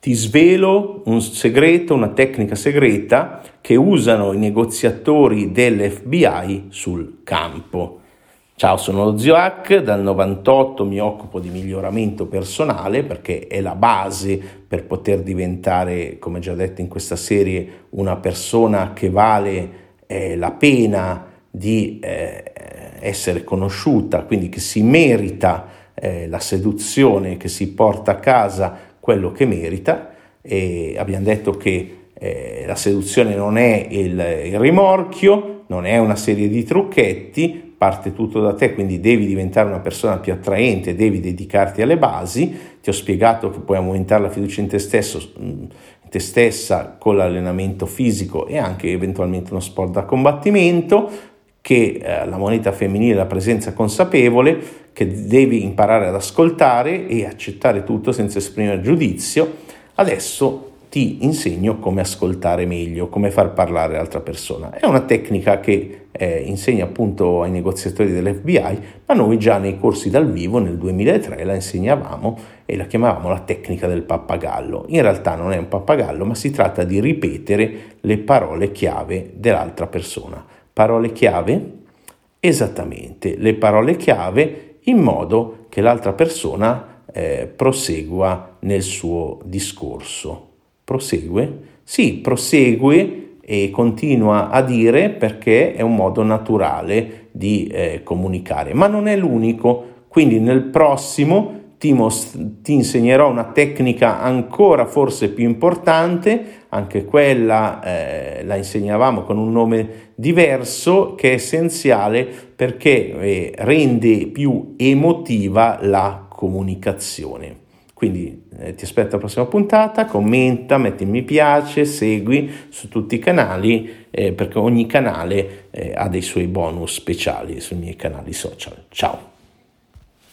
Ti svelo un segreto, una tecnica segreta che usano i negoziatori dell'FBI sul campo. Ciao, sono lo Zio Hack, dal 98 mi occupo di miglioramento personale perché è la base per poter diventare, come già detto in questa serie, una persona che vale eh, la pena di eh, essere conosciuta, quindi che si merita eh, la seduzione, che si porta a casa quello che merita. E abbiamo detto che eh, la seduzione non è il, il rimorchio, non è una serie di trucchetti, parte tutto da te, quindi devi diventare una persona più attraente, devi dedicarti alle basi. Ti ho spiegato che puoi aumentare la fiducia in te stesso, mm, in te stessa con l'allenamento fisico e anche eventualmente uno sport da combattimento, che eh, la moneta femminile è la presenza consapevole, che devi imparare ad ascoltare e accettare tutto senza esprimere giudizio. Adesso ti insegno come ascoltare meglio, come far parlare l'altra persona. È una tecnica che eh, insegna appunto ai negoziatori dell'FBI, ma noi già nei corsi dal vivo nel 2003 la insegnavamo e la chiamavamo la tecnica del pappagallo. In realtà non è un pappagallo, ma si tratta di ripetere le parole chiave dell'altra persona. Parole chiave? Esattamente, le parole chiave in modo che l'altra persona eh, prosegua nel suo discorso. Prosegue? Sì, prosegue e continua a dire perché è un modo naturale di eh, comunicare, ma non è l'unico. Quindi nel prossimo ti, most- ti, insegnerò una tecnica ancora forse più importante, anche quella eh, la insegnavamo con un nome diverso che è essenziale perché eh, rende più emotiva la comunicazione. Quindi eh, ti aspetto alla prossima puntata, commenta, metti mi piace, segui su tutti i canali eh, perché ogni canale eh, ha dei suoi bonus speciali sui miei canali social. Ciao!